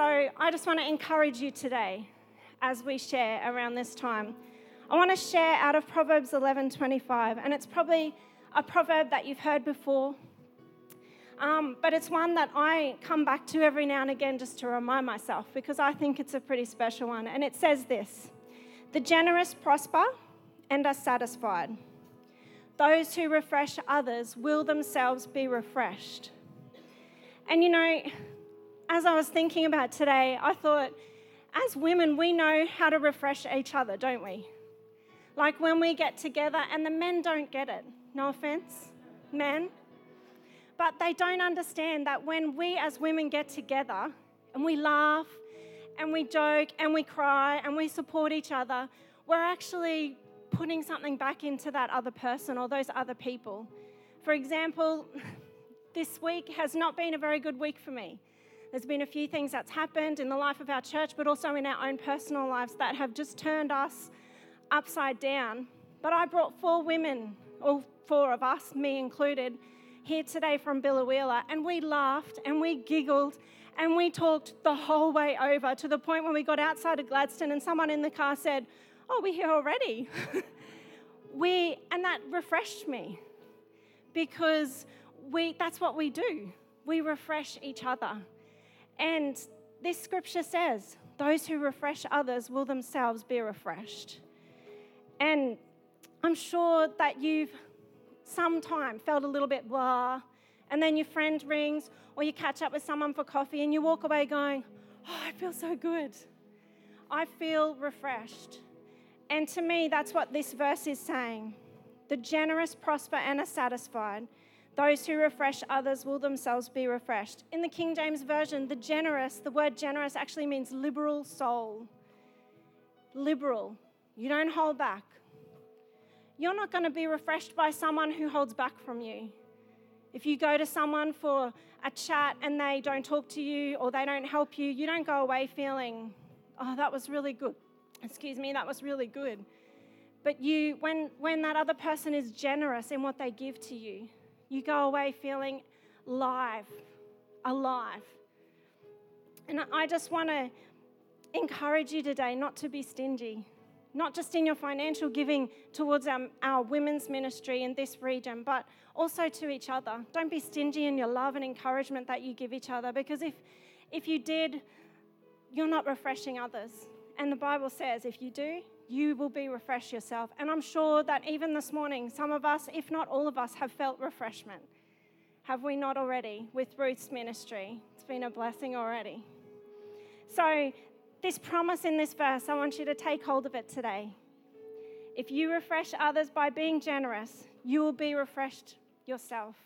So I just want to encourage you today as we share around this time. I want to share out of Proverbs 11:25, and it's probably a proverb that you've heard before, um, but it's one that I come back to every now and again just to remind myself because I think it's a pretty special one. And it says this The generous prosper and are satisfied. Those who refresh others will themselves be refreshed. And you know, as I was thinking about today, I thought, as women, we know how to refresh each other, don't we? Like when we get together, and the men don't get it. No offense, men. But they don't understand that when we as women get together and we laugh and we joke and we cry and we support each other, we're actually putting something back into that other person or those other people. For example, this week has not been a very good week for me. There's been a few things that's happened in the life of our church, but also in our own personal lives that have just turned us upside down. But I brought four women, all four of us, me included, here today from Biloela, and we laughed and we giggled and we talked the whole way over to the point when we got outside of Gladstone and someone in the car said, Oh, we're here already. we, and that refreshed me because we, that's what we do. We refresh each other. And this scripture says, those who refresh others will themselves be refreshed. And I'm sure that you've sometime felt a little bit blah, and then your friend rings or you catch up with someone for coffee and you walk away going, Oh, I feel so good. I feel refreshed. And to me, that's what this verse is saying. The generous prosper and are satisfied. Those who refresh others will themselves be refreshed. In the King James Version, the generous, the word generous actually means liberal soul. Liberal. You don't hold back. You're not going to be refreshed by someone who holds back from you. If you go to someone for a chat and they don't talk to you or they don't help you, you don't go away feeling, oh, that was really good. Excuse me, that was really good. But you, when, when that other person is generous in what they give to you, you go away feeling live, alive. And I just want to encourage you today not to be stingy, not just in your financial giving towards our, our women's ministry in this region, but also to each other. Don't be stingy in your love and encouragement that you give each other because if, if you did, you're not refreshing others. And the Bible says if you do, you will be refreshed yourself. And I'm sure that even this morning, some of us, if not all of us, have felt refreshment. Have we not already with Ruth's ministry? It's been a blessing already. So, this promise in this verse, I want you to take hold of it today. If you refresh others by being generous, you will be refreshed yourself.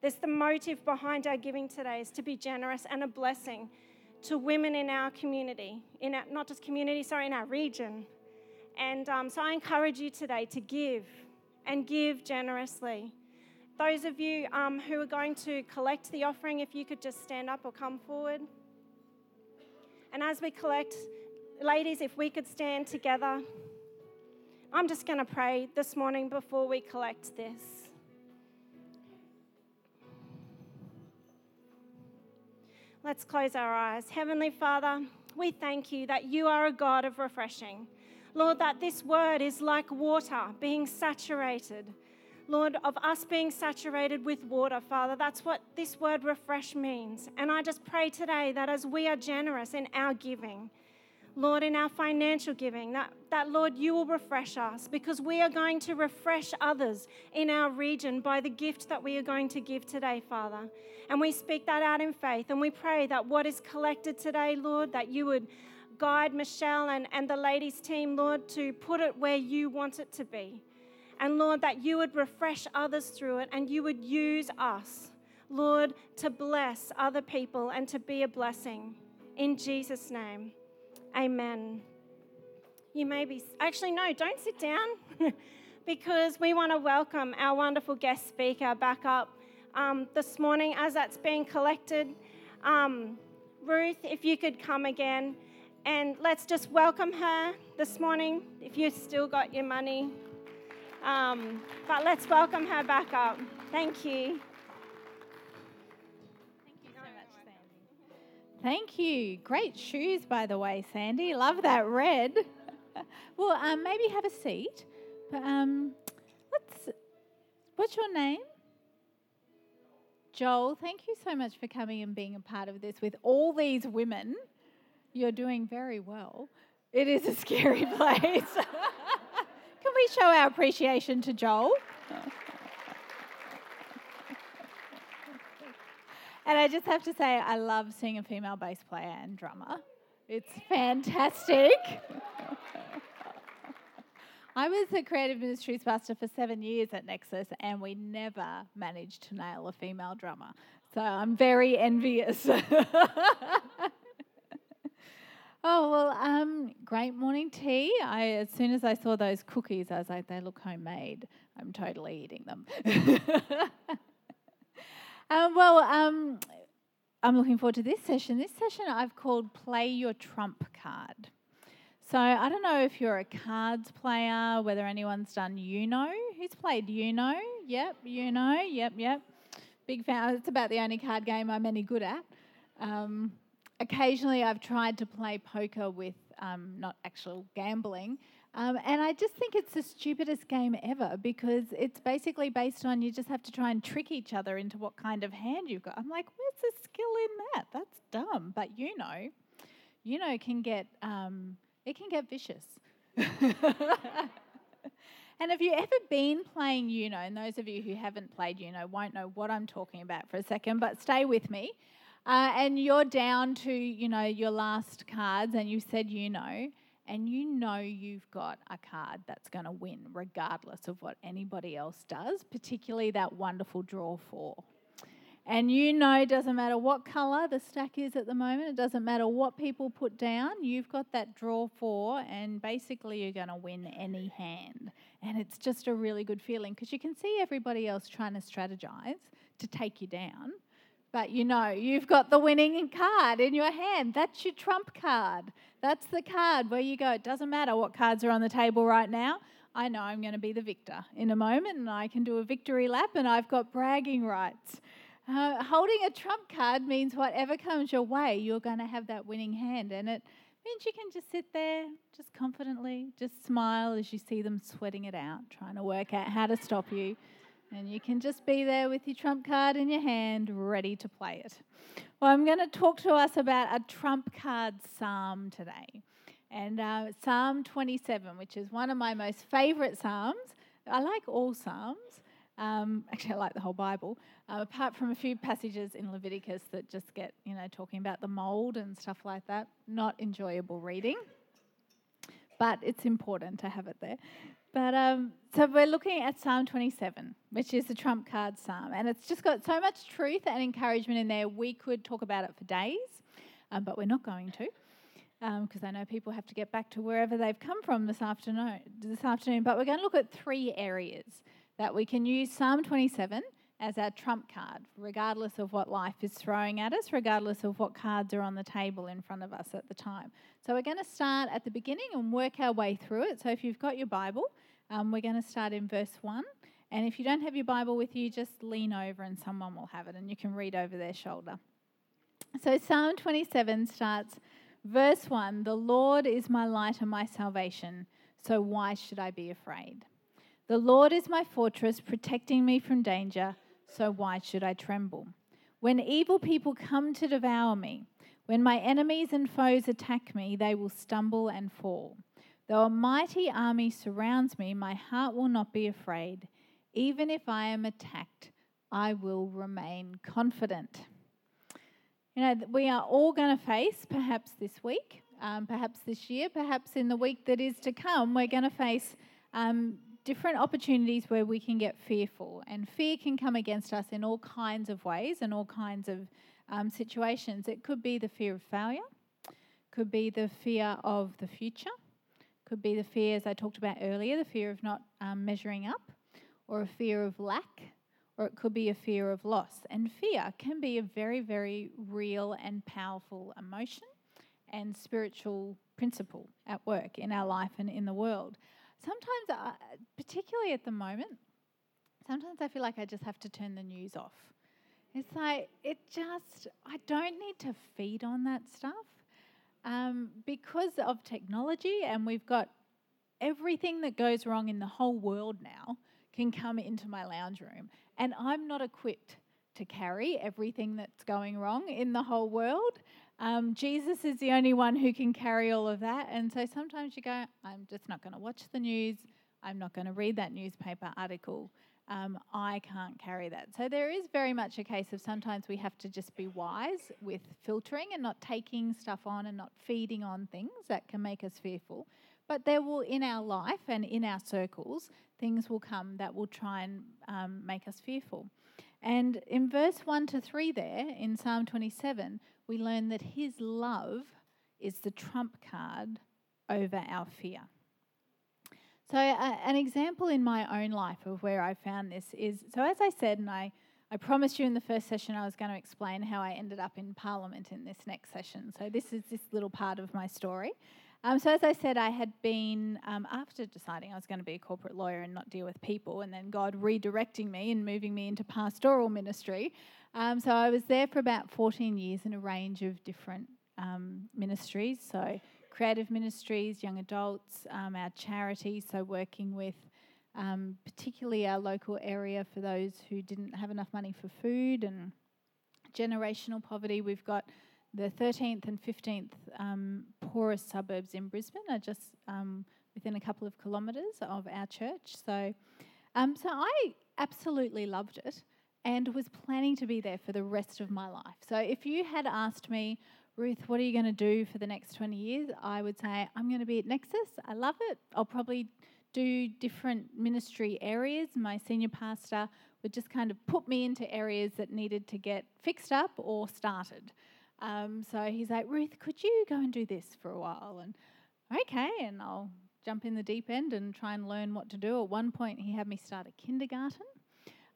There's the motive behind our giving today is to be generous and a blessing to women in our community, in our, not just community, sorry, in our region. And um, so I encourage you today to give and give generously. Those of you um, who are going to collect the offering, if you could just stand up or come forward. And as we collect, ladies, if we could stand together, I'm just going to pray this morning before we collect this. Let's close our eyes. Heavenly Father, we thank you that you are a God of refreshing. Lord, that this word is like water being saturated. Lord, of us being saturated with water, Father, that's what this word refresh means. And I just pray today that as we are generous in our giving, Lord, in our financial giving, that, that, Lord, you will refresh us because we are going to refresh others in our region by the gift that we are going to give today, Father. And we speak that out in faith. And we pray that what is collected today, Lord, that you would guide Michelle and, and the ladies' team, Lord, to put it where you want it to be. And Lord, that you would refresh others through it and you would use us, Lord, to bless other people and to be a blessing. In Jesus' name, amen. You may be, actually, no, don't sit down because we want to welcome our wonderful guest speaker back up um, this morning as that's being collected. Um, Ruth, if you could come again. And let's just welcome her this morning, if you've still got your money. Um, but let's welcome her back up. Thank you. Thank you so much, Sandy. Thank you. Great shoes, by the way, Sandy. Love that red. well, um, maybe have a seat. But um, let's. What's your name? Joel. Thank you so much for coming and being a part of this with all these women. You're doing very well. It is a scary place. Can we show our appreciation to Joel? And I just have to say, I love seeing a female bass player and drummer. It's fantastic. I was a creative ministries pastor for seven years at Nexus, and we never managed to nail a female drummer. So I'm very envious. Oh well, um, great morning tea. I as soon as I saw those cookies, I was like, they look homemade. I'm totally eating them. Um, well, um, I'm looking forward to this session. This session I've called Play Your Trump Card. So I don't know if you're a cards player, whether anyone's done Uno. Who's played Uno? Yep, Uno. Yep, yep. Big fan. It's about the only card game I'm any good at. Um, occasionally, I've tried to play poker with um, not actual gambling, um, and I just think it's the stupidest game ever because it's basically based on you just have to try and trick each other into what kind of hand you've got. I'm like, where's the skill in that? That's dumb. But you know, you know, can get um, it can get vicious. and have you ever been playing Uno? And those of you who haven't played Uno won't know what I'm talking about for a second, but stay with me. Uh, and you're down to you know your last cards, and you said you know, and you know you've got a card that's going to win regardless of what anybody else does, particularly that wonderful draw four. And you know, it doesn't matter what colour the stack is at the moment, it doesn't matter what people put down, you've got that draw four, and basically you're going to win any hand. And it's just a really good feeling because you can see everybody else trying to strategize to take you down. But you know, you've got the winning card in your hand. That's your trump card. That's the card where you go, it doesn't matter what cards are on the table right now. I know I'm going to be the victor in a moment and I can do a victory lap and I've got bragging rights. Uh, holding a trump card means whatever comes your way, you're going to have that winning hand. And it means you can just sit there, just confidently, just smile as you see them sweating it out, trying to work out how to stop you. And you can just be there with your trump card in your hand, ready to play it. Well, I'm going to talk to us about a trump card psalm today. And uh, Psalm 27, which is one of my most favourite psalms. I like all psalms. Um, actually, I like the whole Bible, uh, apart from a few passages in Leviticus that just get, you know, talking about the mold and stuff like that. Not enjoyable reading, but it's important to have it there. But um, so we're looking at Psalm 27, which is the trump card psalm, and it's just got so much truth and encouragement in there. We could talk about it for days, um, but we're not going to, because um, I know people have to get back to wherever they've come from this afternoon. This afternoon, but we're going to look at three areas that we can use Psalm 27 as our trump card, regardless of what life is throwing at us, regardless of what cards are on the table in front of us at the time. So we're going to start at the beginning and work our way through it. So if you've got your Bible, um, we're going to start in verse 1. And if you don't have your Bible with you, just lean over and someone will have it and you can read over their shoulder. So Psalm 27 starts, verse 1 The Lord is my light and my salvation, so why should I be afraid? The Lord is my fortress, protecting me from danger, so why should I tremble? When evil people come to devour me, when my enemies and foes attack me, they will stumble and fall. Though a mighty army surrounds me, my heart will not be afraid. Even if I am attacked, I will remain confident. You know, we are all going to face, perhaps this week, um, perhaps this year, perhaps in the week that is to come, we're going to face um, different opportunities where we can get fearful. And fear can come against us in all kinds of ways and all kinds of um, situations. It could be the fear of failure, could be the fear of the future, could be the fear, as I talked about earlier, the fear of not um, measuring up, or a fear of lack, or it could be a fear of loss. And fear can be a very, very real and powerful emotion and spiritual principle at work in our life and in the world. Sometimes, uh, particularly at the moment, sometimes I feel like I just have to turn the news off It's like, it just, I don't need to feed on that stuff. Um, because of technology, and we've got everything that goes wrong in the whole world now can come into my lounge room. And I'm not equipped to carry everything that's going wrong in the whole world. Um, Jesus is the only one who can carry all of that. And so sometimes you go, I'm just not going to watch the news. I'm not going to read that newspaper article. Um, I can't carry that. So there is very much a case of sometimes we have to just be wise with filtering and not taking stuff on and not feeding on things that can make us fearful. But there will, in our life and in our circles, things will come that will try and um, make us fearful. And in verse 1 to 3 there, in Psalm 27, we learn that his love is the trump card over our fear. So, uh, an example in my own life of where I found this is so, as I said, and I, I promised you in the first session I was going to explain how I ended up in Parliament in this next session. So, this is this little part of my story. Um, so, as I said, I had been, um, after deciding I was going to be a corporate lawyer and not deal with people, and then God redirecting me and moving me into pastoral ministry. Um, so, I was there for about 14 years in a range of different um, ministries. So, creative ministries, young adults, um, our charity, so working with um, particularly our local area for those who didn't have enough money for food and generational poverty. We've got the 13th and 15th um, poorest suburbs in Brisbane are just um, within a couple of kilometres of our church. So, um, so I absolutely loved it and was planning to be there for the rest of my life. So, if you had asked me, Ruth, what are you going to do for the next 20 years? I would say, I'm going to be at Nexus. I love it. I'll probably do different ministry areas. My senior pastor would just kind of put me into areas that needed to get fixed up or started. Um, so he's like, Ruth, could you go and do this for a while? And okay, and I'll jump in the deep end and try and learn what to do. At one point, he had me start a kindergarten.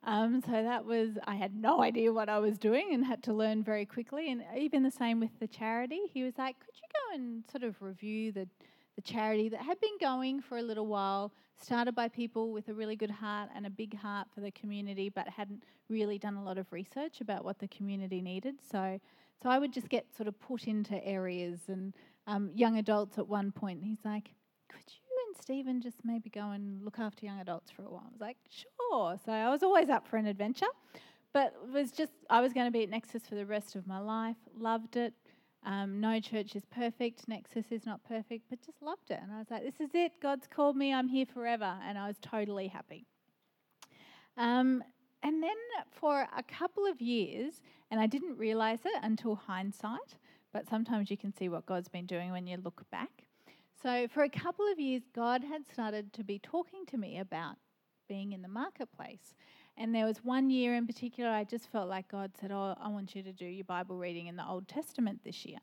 Um, so that was, I had no idea what I was doing and had to learn very quickly. And even the same with the charity. He was like, could you go and sort of review the, the charity that had been going for a little while, started by people with a really good heart and a big heart for the community, but hadn't really done a lot of research about what the community needed. So, so I would just get sort of put into areas and um, young adults at one point. He's like, could you Stephen just maybe go and look after young adults for a while? I was like, sure. So I was always up for an adventure, but it was just, I was going to be at Nexus for the rest of my life. Loved it. Um, no church is perfect. Nexus is not perfect, but just loved it. And I was like, this is it. God's called me. I'm here forever. And I was totally happy. Um, and then for a couple of years, and I didn't realize it until hindsight, but sometimes you can see what God's been doing when you look back. So, for a couple of years, God had started to be talking to me about being in the marketplace. And there was one year in particular, I just felt like God said, Oh, I want you to do your Bible reading in the Old Testament this year.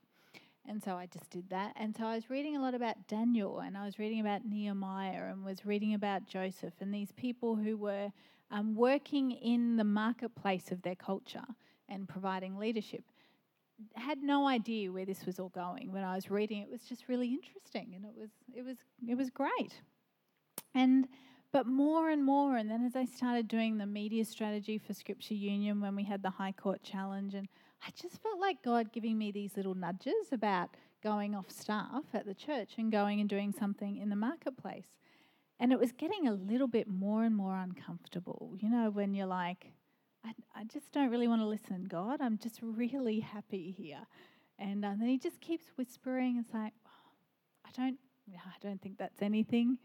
And so I just did that. And so I was reading a lot about Daniel and I was reading about Nehemiah and was reading about Joseph and these people who were um, working in the marketplace of their culture and providing leadership had no idea where this was all going when I was reading. It was just really interesting, and it was it was it was great. And but more and more, and then as I started doing the media strategy for Scripture Union when we had the High Court Challenge, and I just felt like God giving me these little nudges about going off staff at the church and going and doing something in the marketplace. And it was getting a little bit more and more uncomfortable. You know, when you're like, I, I just don't really want to listen, God. I'm just really happy here. And uh, then he just keeps whispering and saying, oh, I don't, I don't think that's anything.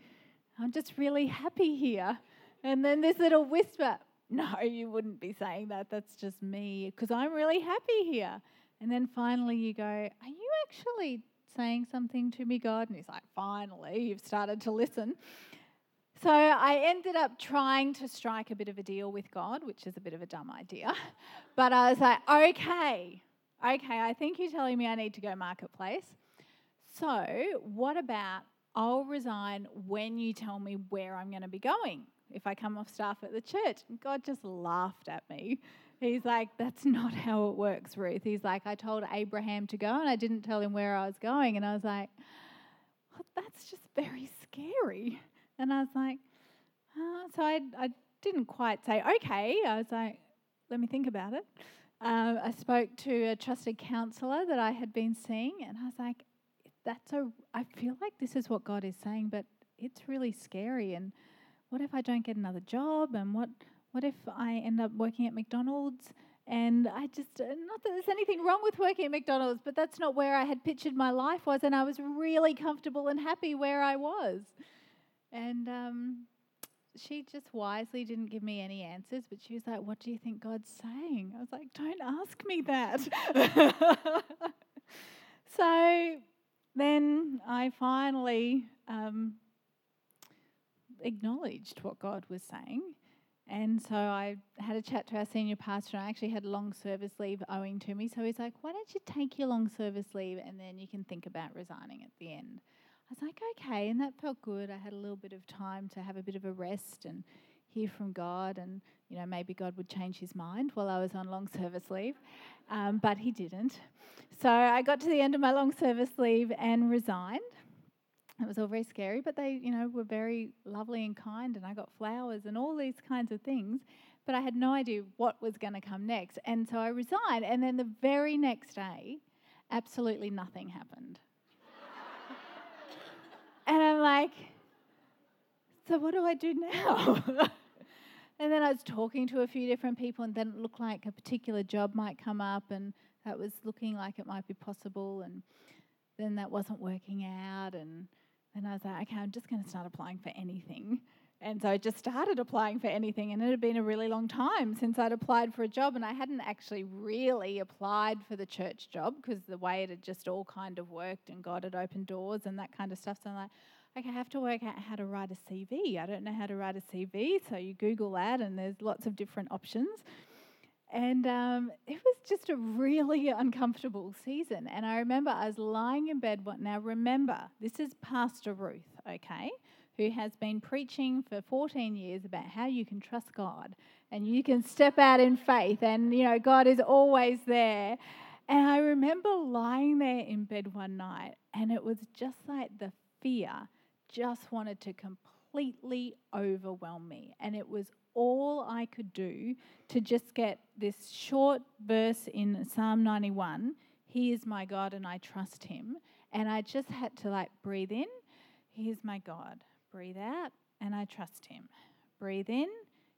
I'm just really happy here. And then this little whisper, no, you wouldn't be saying that. That's just me because I'm really happy here. And then finally you go, Are you actually saying something to me, God? And he's like, Finally, you've started to listen. So I ended up trying to strike a bit of a deal with God, which is a bit of a dumb idea. But I was like, okay, okay, I think you're telling me I need to go marketplace. So what about I'll resign when you tell me where I'm going to be going if I come off staff at the church? God just laughed at me. He's like, that's not how it works, Ruth. He's like, I told Abraham to go and I didn't tell him where I was going. And I was like, well, that's just very scary. And I was like, uh, so I, I didn't quite say, okay. I was like, let me think about it. Um, I spoke to a trusted counselor that I had been seeing, and I was like, that's a, I feel like this is what God is saying, but it's really scary. And what if I don't get another job? And what, what if I end up working at McDonald's? And I just, uh, not that there's anything wrong with working at McDonald's, but that's not where I had pictured my life was. And I was really comfortable and happy where I was. And um, she just wisely didn't give me any answers, but she was like, What do you think God's saying? I was like, Don't ask me that. so then I finally um, acknowledged what God was saying. And so I had a chat to our senior pastor, and I actually had long service leave owing to me. So he's like, Why don't you take your long service leave and then you can think about resigning at the end? I was like, okay, and that felt good. I had a little bit of time to have a bit of a rest and hear from God, and you know maybe God would change His mind while I was on long service leave, um, but He didn't. So I got to the end of my long service leave and resigned. It was all very scary, but they, you know, were very lovely and kind, and I got flowers and all these kinds of things. But I had no idea what was going to come next, and so I resigned. And then the very next day, absolutely nothing happened. And I'm like, so what do I do now? and then I was talking to a few different people, and then it looked like a particular job might come up, and that was looking like it might be possible. And then that wasn't working out. And then I was like, okay, I'm just going to start applying for anything. And so I just started applying for anything, and it had been a really long time since I'd applied for a job, and I hadn't actually really applied for the church job because the way it had just all kind of worked and God had opened doors and that kind of stuff. So I'm like, okay, I have to work out how to write a CV. I don't know how to write a CV, so you Google that, and there's lots of different options. And um, it was just a really uncomfortable season. And I remember I was lying in bed. What now? Remember, this is Pastor Ruth, okay? Who has been preaching for 14 years about how you can trust God and you can step out in faith and you know God is always there. And I remember lying there in bed one night and it was just like the fear just wanted to completely overwhelm me and it was all I could do to just get this short verse in Psalm 91, he is my God and I trust him. And I just had to like breathe in, he is my God Breathe out, and I trust Him. Breathe in,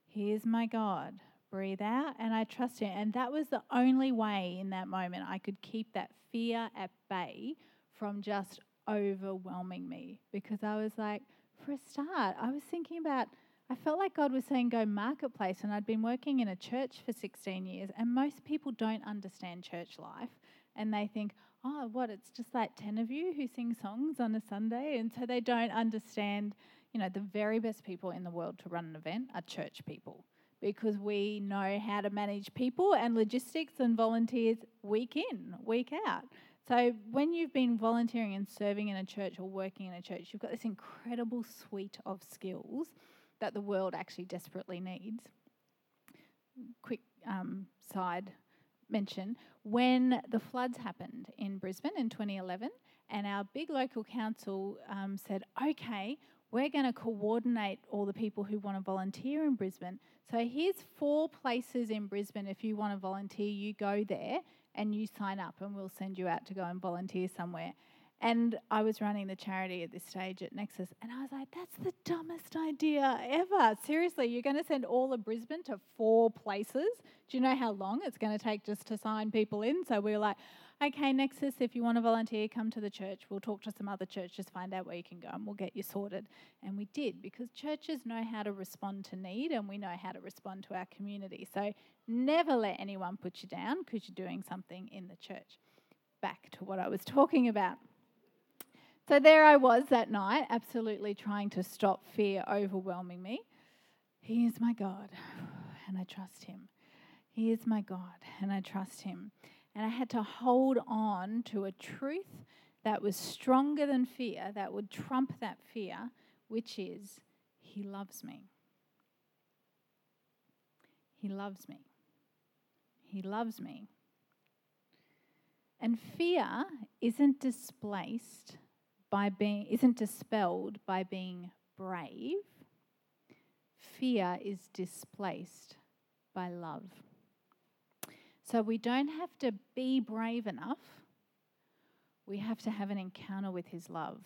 He is my God. Breathe out, and I trust Him. And that was the only way in that moment I could keep that fear at bay from just overwhelming me because I was like, for a start, I was thinking about. I felt like God was saying go marketplace, and I'd been working in a church for 16 years, and most people don't understand church life, and they think, oh, what, it's just like 10 of you who sing songs on a Sunday. And so they don't understand, you know, the very best people in the world to run an event are church people because we know how to manage people and logistics and volunteers week in, week out. So when you've been volunteering and serving in a church or working in a church, you've got this incredible suite of skills that the world actually desperately needs. Quick um, side mention when the floods happened in Brisbane in 2011, and our big local council um, said, okay, we're going to coordinate all the people who want to volunteer in Brisbane. So here's four places in Brisbane. If you want to volunteer, you go there and you sign up, and we'll send you out to go and volunteer somewhere. And I was running the charity at this stage at Nexus, and I was like, that's the dumbest idea ever. Seriously, you're going to send all of Brisbane to four places? Do you know how long it's going to take just to sign people in? So we were like, okay, Nexus, if you want to volunteer, come to the church. We'll talk to some other churches, find out where you can go, and we'll get you sorted. And we did because churches know how to respond to need and we know how to respond to our community. So never let anyone put you down because you're doing something in the church. Back to what I was talking about. So there I was that night, absolutely trying to stop fear overwhelming me. He is my God, and I trust him. He is my God, and I trust him. And I had to hold on to a truth that was stronger than fear, that would trump that fear, which is He loves me. He loves me. He loves me. And fear isn't displaced by being isn't dispelled by being brave. Fear is displaced by love. So we don't have to be brave enough. We have to have an encounter with His love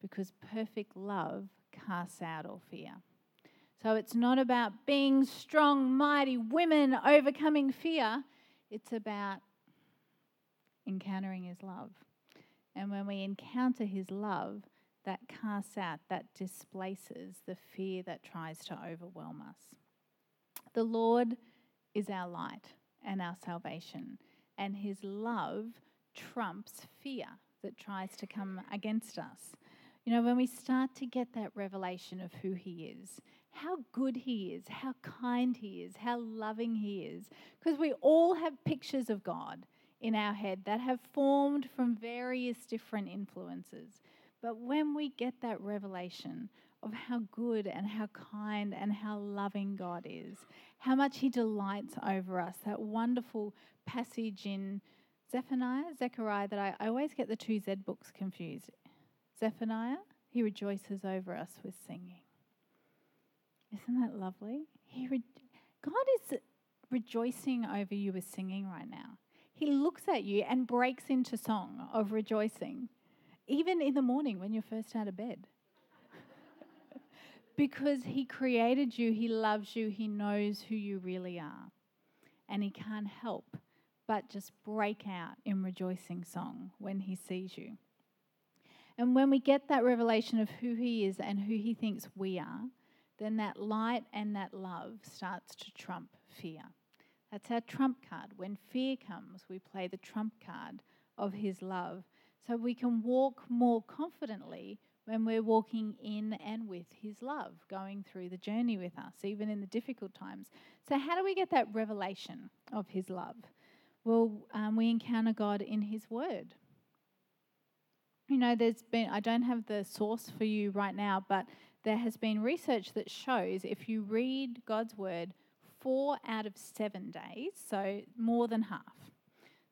because perfect love casts out all fear. So it's not about being strong, mighty women overcoming fear. It's about encountering His love. And when we encounter His love, that casts out, that displaces the fear that tries to overwhelm us. The Lord is our light and our salvation, and His love trumps fear that tries to come against us. You know, when we start to get that revelation of who He is, how good He is, how kind He is, how loving He is, because we all have pictures of God in our head that have formed from various different influences. But when we get that revelation of how good and how kind and how loving God is, how much He delights over us, that wonderful passage in Zephaniah, Zechariah, that I, I always get the two Z books confused. Zephaniah, He rejoices over us with singing. Isn't that lovely? He re- God is rejoicing over you with singing right now. He looks at you and breaks into song of rejoicing, even in the morning when you're first out of bed. because He created you, He loves you, He knows who you really are. And He can't help but just break out in rejoicing song when He sees you. And when we get that revelation of who He is and who He thinks we are, then that light and that love starts to trump fear. That's our trump card. When fear comes, we play the trump card of His love so we can walk more confidently when we're walking in and with His love, going through the journey with us, even in the difficult times. So, how do we get that revelation of His love? Well, um, we encounter God in His Word. You know, there's been, I don't have the source for you right now, but there has been research that shows if you read God's Word four out of seven days, so more than half.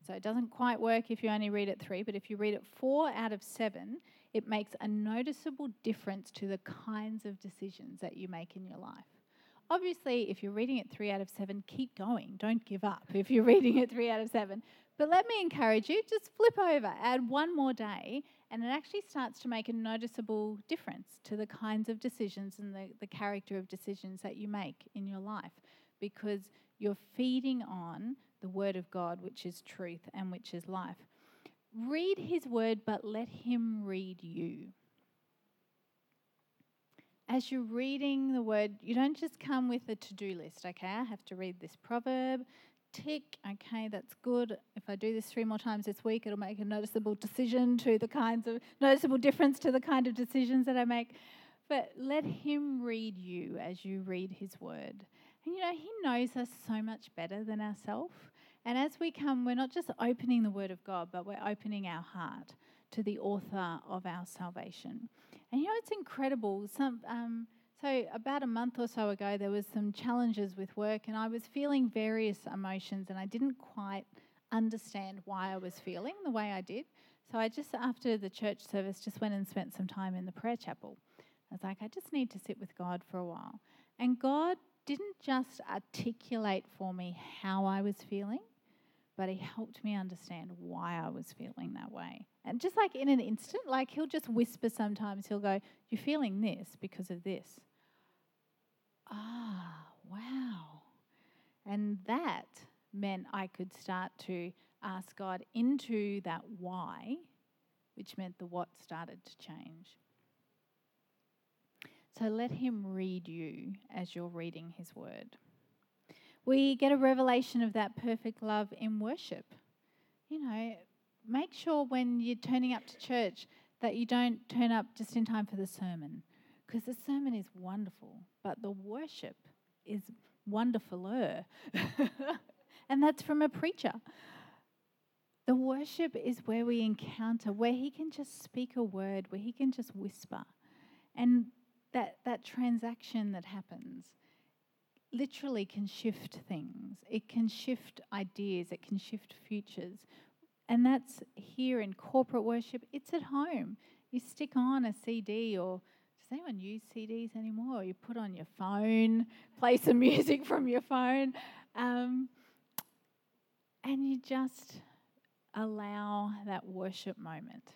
So it doesn't quite work if you only read it three, but if you read it four out of seven, it makes a noticeable difference to the kinds of decisions that you make in your life. Obviously, if you're reading it three out of seven, keep going. Don't give up if you're reading it three out of seven. But let me encourage you just flip over, add one more day, and it actually starts to make a noticeable difference to the kinds of decisions and the, the character of decisions that you make in your life because you're feeding on the Word of God, which is truth and which is life. Read His Word, but let Him read you. As you're reading the Word, you don't just come with a to do list, okay? I have to read this proverb, tick, okay, that's good. If I do this three more times this week, it'll make a noticeable decision to the kinds of, noticeable difference to the kind of decisions that I make. But let Him read you as you read His Word. And you know, He knows us so much better than ourselves. And as we come, we're not just opening the Word of God, but we're opening our heart to the author of our salvation. And you know, it's incredible. Some, um, so about a month or so ago, there was some challenges with work, and I was feeling various emotions, and I didn't quite understand why I was feeling the way I did. So I just, after the church service, just went and spent some time in the prayer chapel. I was like, I just need to sit with God for a while. And God didn't just articulate for me how I was feeling, but he helped me understand why I was feeling that way. And just like in an instant, like he'll just whisper sometimes, he'll go, You're feeling this because of this. Ah, wow. And that meant I could start to ask God into that why, which meant the what started to change. So let Him read you as you're reading His word. We get a revelation of that perfect love in worship. You know, make sure when you're turning up to church that you don't turn up just in time for the sermon, because the sermon is wonderful, but the worship is wonderfuler. and that's from a preacher. The worship is where we encounter, where he can just speak a word, where he can just whisper. And that, that transaction that happens literally can shift things. It can shift ideas, it can shift futures. And that's here in corporate worship, it's at home. You stick on a CD or does anyone use CDs anymore? you put on your phone, play some music from your phone. Um, and you just allow that worship moment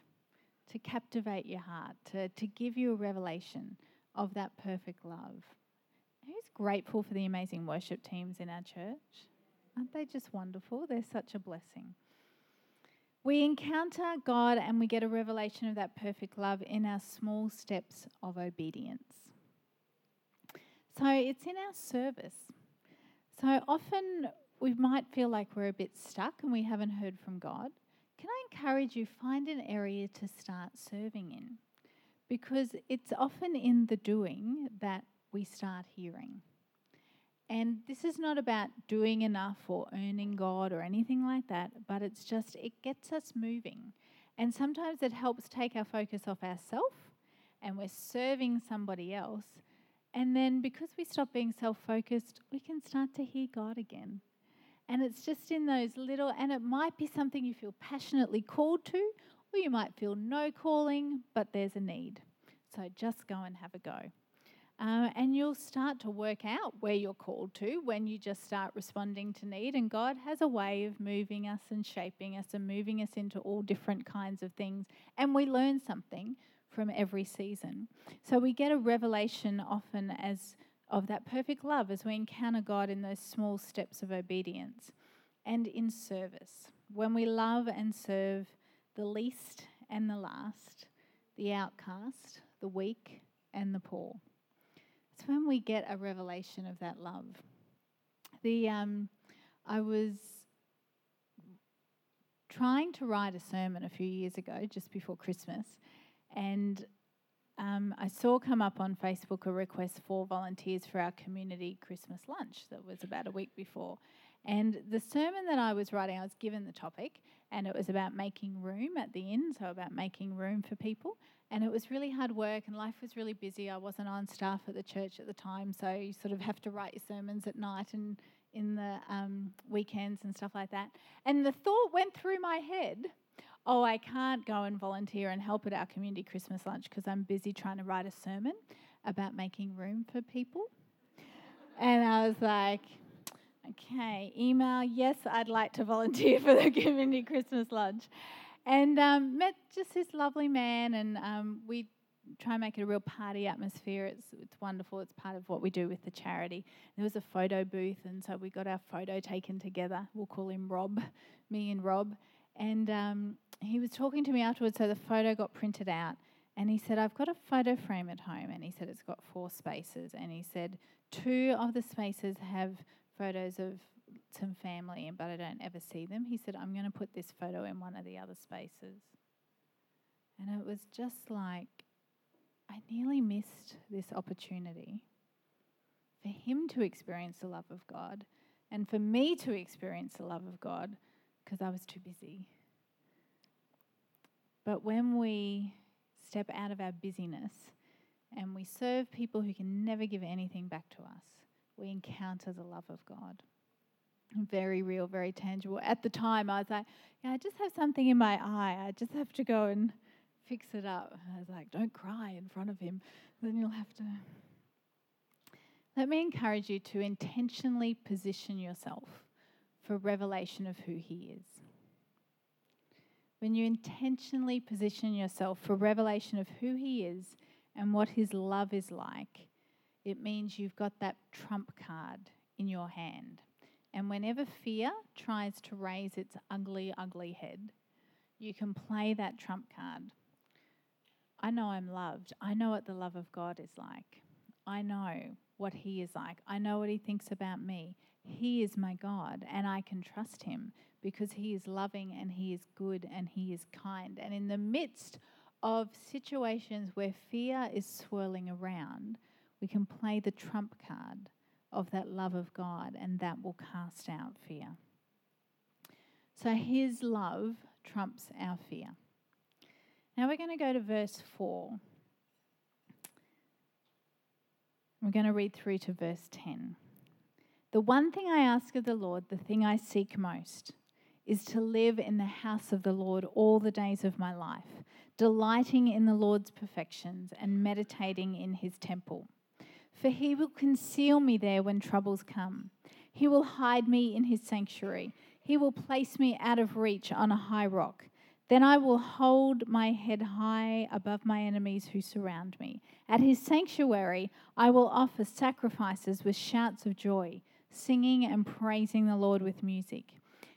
to captivate your heart, to, to give you a revelation of that perfect love. Who's grateful for the amazing worship teams in our church? Aren't they just wonderful? They're such a blessing. We encounter God and we get a revelation of that perfect love in our small steps of obedience. So it's in our service. So often we might feel like we're a bit stuck and we haven't heard from God. Can I encourage you find an area to start serving in? Because it's often in the doing that we start hearing. And this is not about doing enough or earning God or anything like that, but it's just, it gets us moving. And sometimes it helps take our focus off ourselves and we're serving somebody else. And then because we stop being self focused, we can start to hear God again. And it's just in those little, and it might be something you feel passionately called to, or you might feel no calling, but there's a need. So just go and have a go. Uh, and you'll start to work out where you're called to when you just start responding to need. And God has a way of moving us and shaping us and moving us into all different kinds of things. And we learn something from every season. So we get a revelation often as of that perfect love as we encounter God in those small steps of obedience and in service. When we love and serve the least and the last, the outcast, the weak and the poor. It's when we get a revelation of that love. The um, I was trying to write a sermon a few years ago, just before Christmas, and um, I saw come up on Facebook a request for volunteers for our community Christmas lunch that was about a week before. And the sermon that I was writing, I was given the topic, and it was about making room at the inn, so about making room for people. And it was really hard work, and life was really busy. I wasn't on staff at the church at the time, so you sort of have to write your sermons at night and in the um, weekends and stuff like that. And the thought went through my head oh, I can't go and volunteer and help at our community Christmas lunch because I'm busy trying to write a sermon about making room for people. and I was like, okay, email, yes, I'd like to volunteer for the community Christmas lunch and um, met just this lovely man, and um, we try and make it a real party atmosphere. It's it's wonderful. It's part of what we do with the charity. There was a photo booth, and so we got our photo taken together. We'll call him Rob, me and Rob, and um, he was talking to me afterwards. So the photo got printed out, and he said, "I've got a photo frame at home," and he said it's got four spaces, and he said two of the spaces have photos of some family, but I don't ever see them. He said, I'm going to put this photo in one of the other spaces. And it was just like, I nearly missed this opportunity for him to experience the love of God and for me to experience the love of God because I was too busy. But when we step out of our busyness and we serve people who can never give anything back to us, we encounter the love of God very real, very tangible. At the time, I was like, yeah, I just have something in my eye. I just have to go and fix it up. I was like, don't cry in front of him. Then you'll have to. Let me encourage you to intentionally position yourself for revelation of who he is. When you intentionally position yourself for revelation of who he is and what his love is like, it means you've got that trump card in your hand. And whenever fear tries to raise its ugly, ugly head, you can play that trump card. I know I'm loved. I know what the love of God is like. I know what He is like. I know what He thinks about me. He is my God, and I can trust Him because He is loving and He is good and He is kind. And in the midst of situations where fear is swirling around, we can play the trump card of that love of God, and that will cast out fear. So his love trumps our fear. Now we're going to go to verse 4. We're going to read through to verse 10. The one thing I ask of the Lord, the thing I seek most, is to live in the house of the Lord all the days of my life, delighting in the Lord's perfections and meditating in his temple for he will conceal me there when troubles come. He will hide me in his sanctuary. He will place me out of reach on a high rock. Then I will hold my head high above my enemies who surround me. At his sanctuary, I will offer sacrifices with shouts of joy, singing and praising the Lord with music.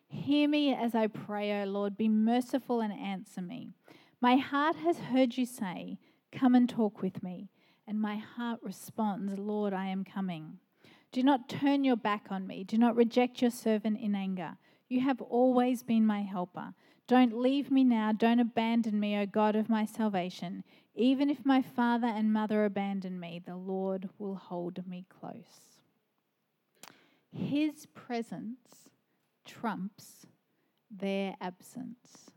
Hear me as I pray, O Lord. Be merciful and answer me. My heart has heard you say, Come and talk with me. And my heart responds, Lord, I am coming. Do not turn your back on me. Do not reject your servant in anger. You have always been my helper. Don't leave me now. Don't abandon me, O God of my salvation. Even if my father and mother abandon me, the Lord will hold me close. His presence trumps their absence.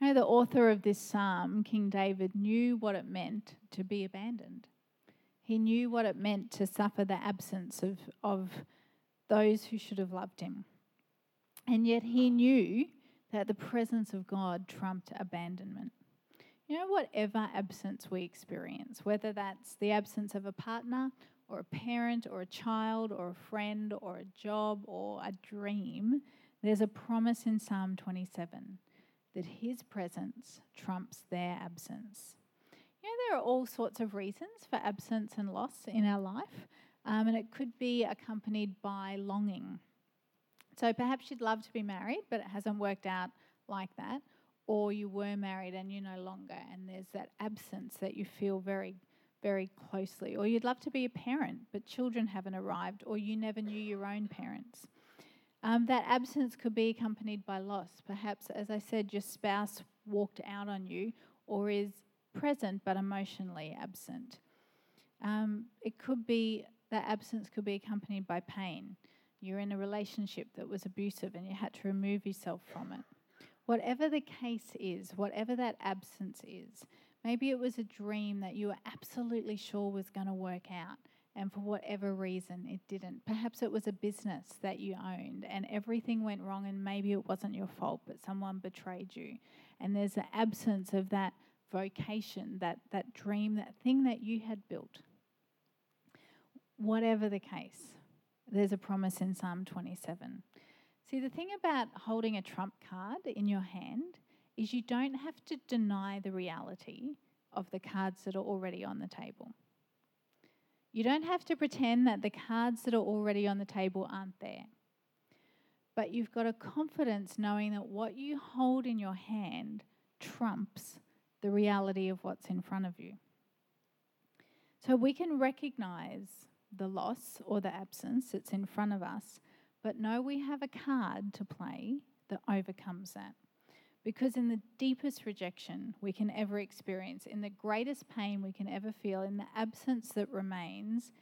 You know, the author of this psalm, King David, knew what it meant to be abandoned. He knew what it meant to suffer the absence of, of those who should have loved him. And yet he knew that the presence of God trumped abandonment. You know, whatever absence we experience, whether that's the absence of a partner or a parent or a child or a friend or a job or a dream, there's a promise in Psalm 27 that his presence trumps their absence. You know, there are all sorts of reasons for absence and loss in our life, um, and it could be accompanied by longing so perhaps you'd love to be married, but it hasn't worked out like that. Or you were married and you're no longer, and there's that absence that you feel very, very closely. Or you'd love to be a parent, but children haven't arrived, or you never knew your own parents. Um, that absence could be accompanied by loss. Perhaps, as I said, your spouse walked out on you or is present but emotionally absent. Um, it could be that absence could be accompanied by pain you're in a relationship that was abusive and you had to remove yourself from it. Whatever the case is, whatever that absence is, maybe it was a dream that you were absolutely sure was going to work out, and for whatever reason it didn't. Perhaps it was a business that you owned and everything went wrong, and maybe it wasn't your fault, but someone betrayed you. And there's an absence of that vocation, that, that dream, that thing that you had built. Whatever the case, there's a promise in Psalm 27. See, the thing about holding a trump card in your hand is you don't have to deny the reality of the cards that are already on the table. You don't have to pretend that the cards that are already on the table aren't there. But you've got a confidence knowing that what you hold in your hand trumps the reality of what's in front of you. So we can recognize the loss or the absence that's in front of us, but know we have a card to play that overcomes that. Because in the deepest rejection we can ever experience, in the greatest pain we can ever feel, in the absence that remains,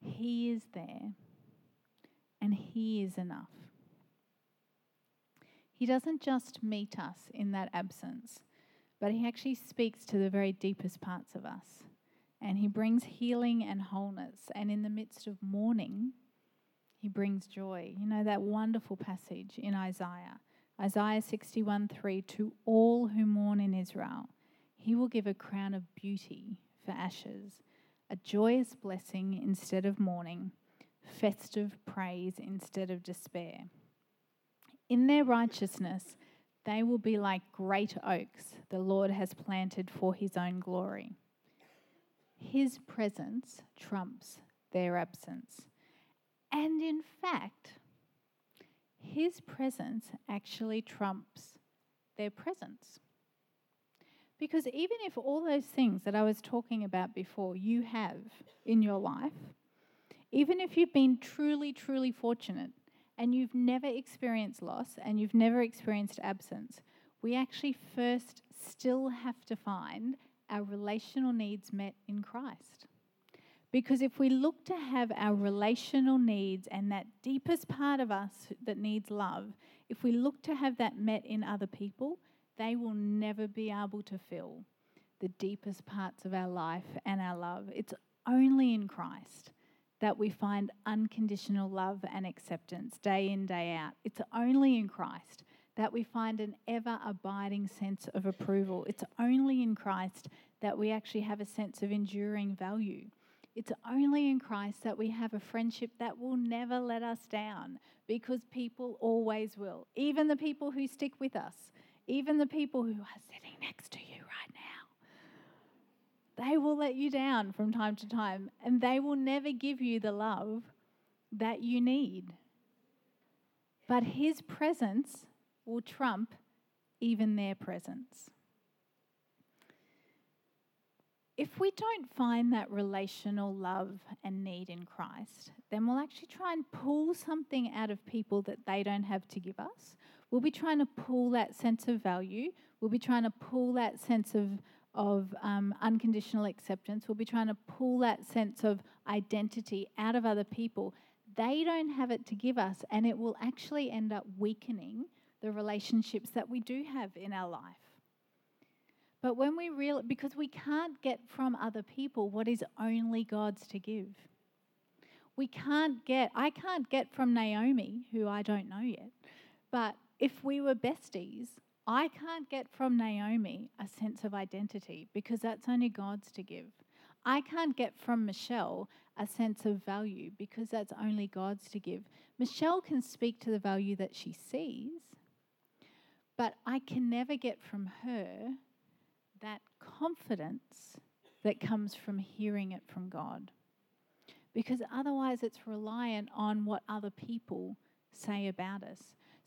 He is there and He is enough. He doesn't just meet us in that absence, but He actually speaks to the very deepest parts of us and he brings healing and wholeness. And in the midst of mourning, he brings joy. You know that wonderful passage in Isaiah, Isaiah 61 3 To all who mourn in Israel, he will give a crown of beauty for ashes, a joyous blessing instead of mourning, festive praise instead of despair. In their righteousness, they will be like great oaks the Lord has planted for his own glory. His presence trumps their absence. And in fact, his presence actually trumps their presence. Because even if all those things that I was talking about before you have in your life, even if you've been truly, truly fortunate and you've never experienced loss and you've never experienced absence, we actually first still have to find our relational needs met in Christ. Because if we look to have our relational needs and that deepest part of us that needs love, if we look to have that met in other people, they will never be able to fill the deepest parts of our life and our love. It's only in Christ that we find unconditional love and acceptance day in, day out. It's only in Christ that we find an ever abiding sense of approval. It's only in Christ that we actually have a sense of enduring value. It's only in Christ that we have a friendship that will never let us down because people always will. Even the people who stick with us, even the people who are sitting next to you right now, they will let you down from time to time and they will never give you the love that you need. But His presence will trump even their presence. If we don't find that relational love and need in Christ, then we'll actually try and pull something out of people that they don't have to give us. We'll be trying to pull that sense of value. We'll be trying to pull that sense of, of um, unconditional acceptance. We'll be trying to pull that sense of identity out of other people. They don't have it to give us, and it will actually end up weakening the relationships that we do have in our life. But when we real because we can't get from other people what is only God's to give. We can't get I can't get from Naomi, who I don't know yet. But if we were besties, I can't get from Naomi a sense of identity because that's only God's to give. I can't get from Michelle a sense of value because that's only God's to give. Michelle can speak to the value that she sees, but I can never get from her that confidence that comes from hearing it from God. Because otherwise, it's reliant on what other people say about us.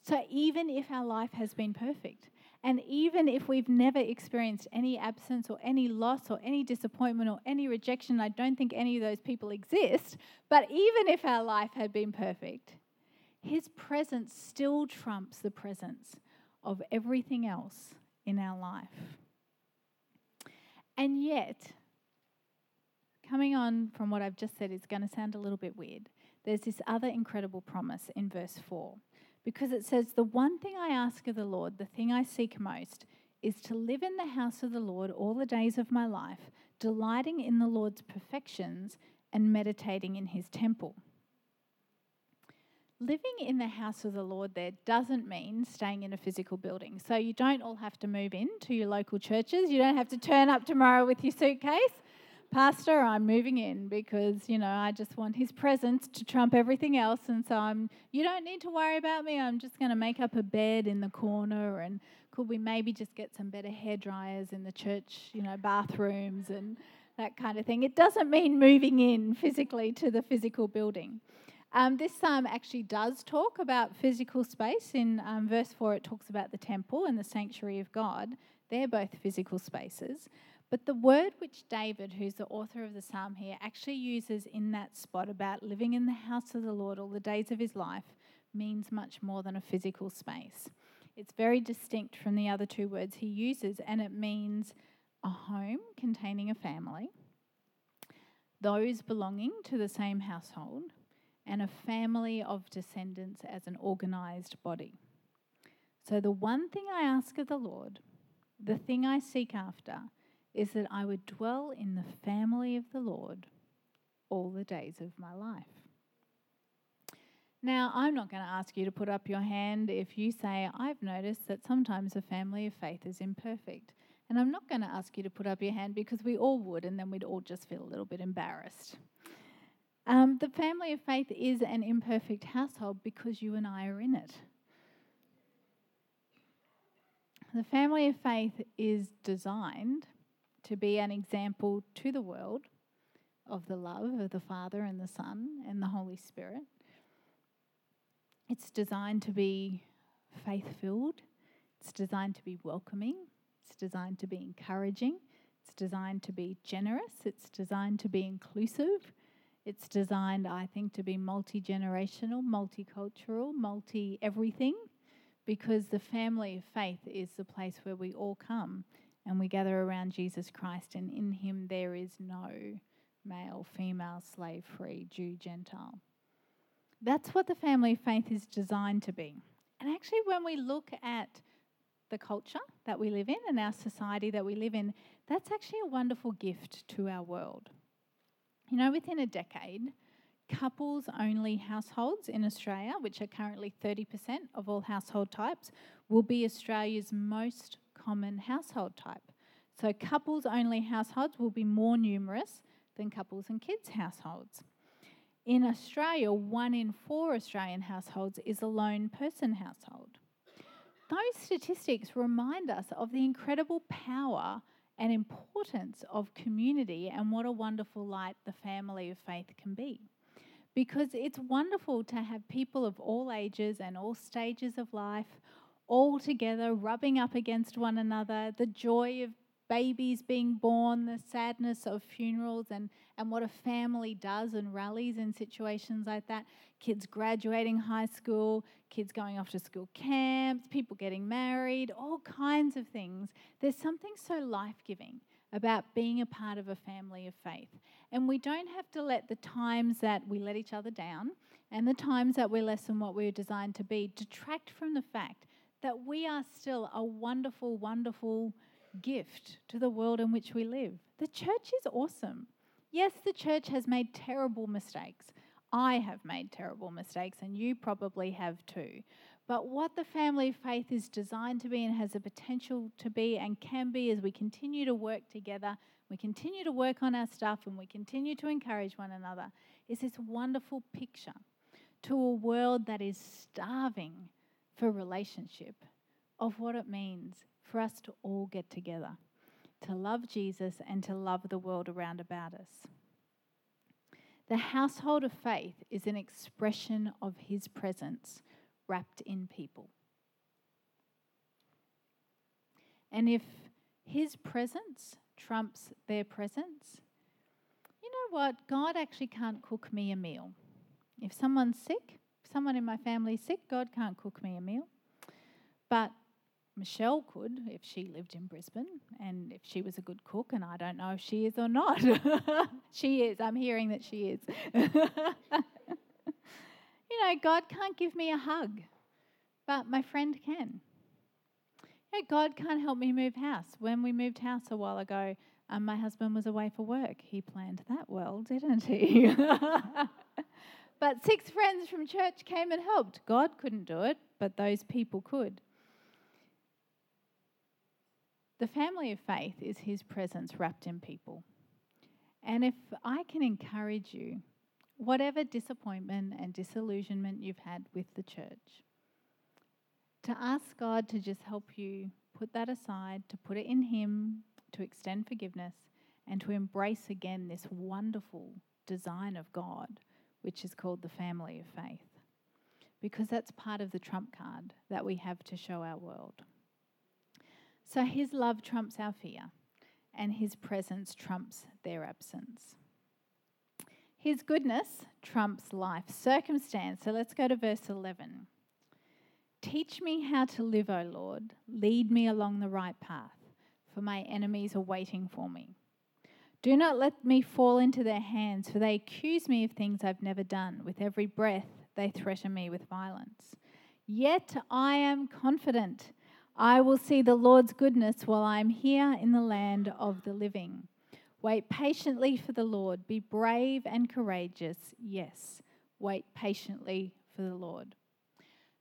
So, even if our life has been perfect, and even if we've never experienced any absence or any loss or any disappointment or any rejection, I don't think any of those people exist, but even if our life had been perfect, His presence still trumps the presence of everything else in our life. And yet, coming on from what I've just said is going to sound a little bit weird. There's this other incredible promise in verse 4 because it says, The one thing I ask of the Lord, the thing I seek most, is to live in the house of the Lord all the days of my life, delighting in the Lord's perfections and meditating in his temple. Living in the house of the Lord there doesn't mean staying in a physical building. So you don't all have to move in to your local churches. You don't have to turn up tomorrow with your suitcase. Pastor, I'm moving in because, you know, I just want his presence to trump everything else. And so I'm, you don't need to worry about me. I'm just going to make up a bed in the corner. And could we maybe just get some better hair dryers in the church, you know, bathrooms and that kind of thing? It doesn't mean moving in physically to the physical building. Um, this psalm actually does talk about physical space. In um, verse 4, it talks about the temple and the sanctuary of God. They're both physical spaces. But the word which David, who's the author of the psalm here, actually uses in that spot about living in the house of the Lord all the days of his life means much more than a physical space. It's very distinct from the other two words he uses, and it means a home containing a family, those belonging to the same household, and a family of descendants as an organized body. So, the one thing I ask of the Lord, the thing I seek after, is that I would dwell in the family of the Lord all the days of my life. Now, I'm not going to ask you to put up your hand if you say, I've noticed that sometimes a family of faith is imperfect. And I'm not going to ask you to put up your hand because we all would, and then we'd all just feel a little bit embarrassed. Um, the family of faith is an imperfect household because you and I are in it. The family of faith is designed to be an example to the world of the love of the Father and the Son and the Holy Spirit. It's designed to be faith filled, it's designed to be welcoming, it's designed to be encouraging, it's designed to be generous, it's designed to be inclusive, it's designed, I think, to be multi generational, multicultural, multi everything, because the family of faith is the place where we all come and we gather around Jesus Christ, and in him there is no male, female, slave free, Jew, Gentile. That's what the family of faith is designed to be. And actually, when we look at the culture that we live in and our society that we live in, that's actually a wonderful gift to our world. You know, within a decade, couples only households in Australia, which are currently 30% of all household types, will be Australia's most common household type. So, couples only households will be more numerous than couples and kids households. In Australia, one in four Australian households is a lone person household. Those statistics remind us of the incredible power and importance of community and what a wonderful light the family of faith can be. Because it's wonderful to have people of all ages and all stages of life all together, rubbing up against one another, the joy of babies being born, the sadness of funerals, and, and what a family does and rallies in situations like that. Kids graduating high school, kids going off to school camps, people getting married, all kinds of things. There's something so life giving about being a part of a family of faith. And we don't have to let the times that we let each other down and the times that we're less than what we we're designed to be detract from the fact that we are still a wonderful, wonderful gift to the world in which we live. The church is awesome. Yes, the church has made terrible mistakes. I have made terrible mistakes, and you probably have too. But what the family of faith is designed to be and has the potential to be and can be as we continue to work together, we continue to work on our stuff, and we continue to encourage one another is this wonderful picture to a world that is starving for relationship of what it means for us to all get together, to love Jesus and to love the world around about us. The household of faith is an expression of his presence wrapped in people. And if his presence trumps their presence, you know what? God actually can't cook me a meal. If someone's sick, if someone in my family's sick, God can't cook me a meal. But Michelle could if she lived in Brisbane and if she was a good cook, and I don't know if she is or not. she is. I'm hearing that she is. you know, God can't give me a hug, but my friend can. You know, God can't help me move house. When we moved house a while ago, um, my husband was away for work. He planned that well, didn't he? but six friends from church came and helped. God couldn't do it, but those people could. The family of faith is his presence wrapped in people. And if I can encourage you, whatever disappointment and disillusionment you've had with the church, to ask God to just help you put that aside, to put it in Him, to extend forgiveness, and to embrace again this wonderful design of God, which is called the family of faith. Because that's part of the trump card that we have to show our world. So his love trumps our fear, and his presence trumps their absence. His goodness trumps life circumstance. So let's go to verse 11. Teach me how to live, O Lord. Lead me along the right path, for my enemies are waiting for me. Do not let me fall into their hands, for they accuse me of things I've never done. With every breath, they threaten me with violence. Yet I am confident. I will see the Lord's goodness while I am here in the land of the living. Wait patiently for the Lord. Be brave and courageous. Yes, wait patiently for the Lord.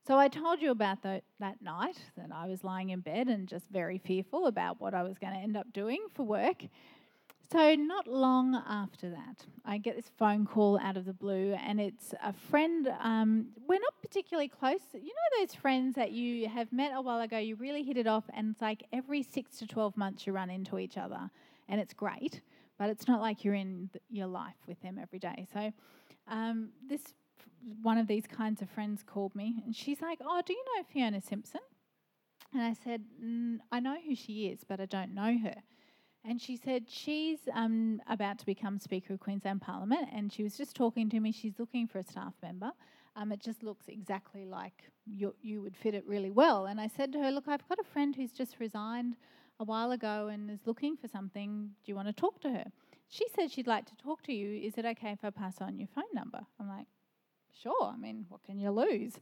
So I told you about the, that night that I was lying in bed and just very fearful about what I was going to end up doing for work. So, not long after that, I get this phone call out of the blue, and it's a friend. Um, we're not particularly close. You know, those friends that you have met a while ago, you really hit it off, and it's like every six to 12 months you run into each other, and it's great, but it's not like you're in your life with them every day. So, um, this one of these kinds of friends called me, and she's like, Oh, do you know Fiona Simpson? And I said, I know who she is, but I don't know her. And she said she's um, about to become Speaker of Queensland Parliament, and she was just talking to me. She's looking for a staff member. Um, it just looks exactly like you, you would fit it really well. And I said to her, Look, I've got a friend who's just resigned a while ago and is looking for something. Do you want to talk to her? She said she'd like to talk to you. Is it okay if I pass on your phone number? I'm like, Sure. I mean, what can you lose?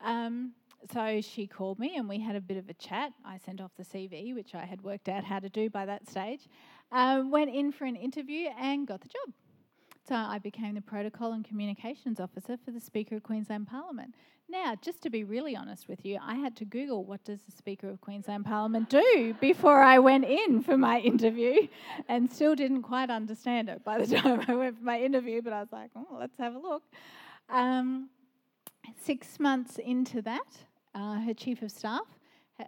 Um, so she called me and we had a bit of a chat. I sent off the CV, which I had worked out how to do by that stage. Um, went in for an interview and got the job. So I became the Protocol and Communications Officer for the Speaker of Queensland Parliament. Now, just to be really honest with you, I had to Google what does the Speaker of Queensland Parliament do before I went in for my interview and still didn't quite understand it by the time I went for my interview, but I was like, oh, let's have a look. Um, six months into that, uh, her Chief of Staff,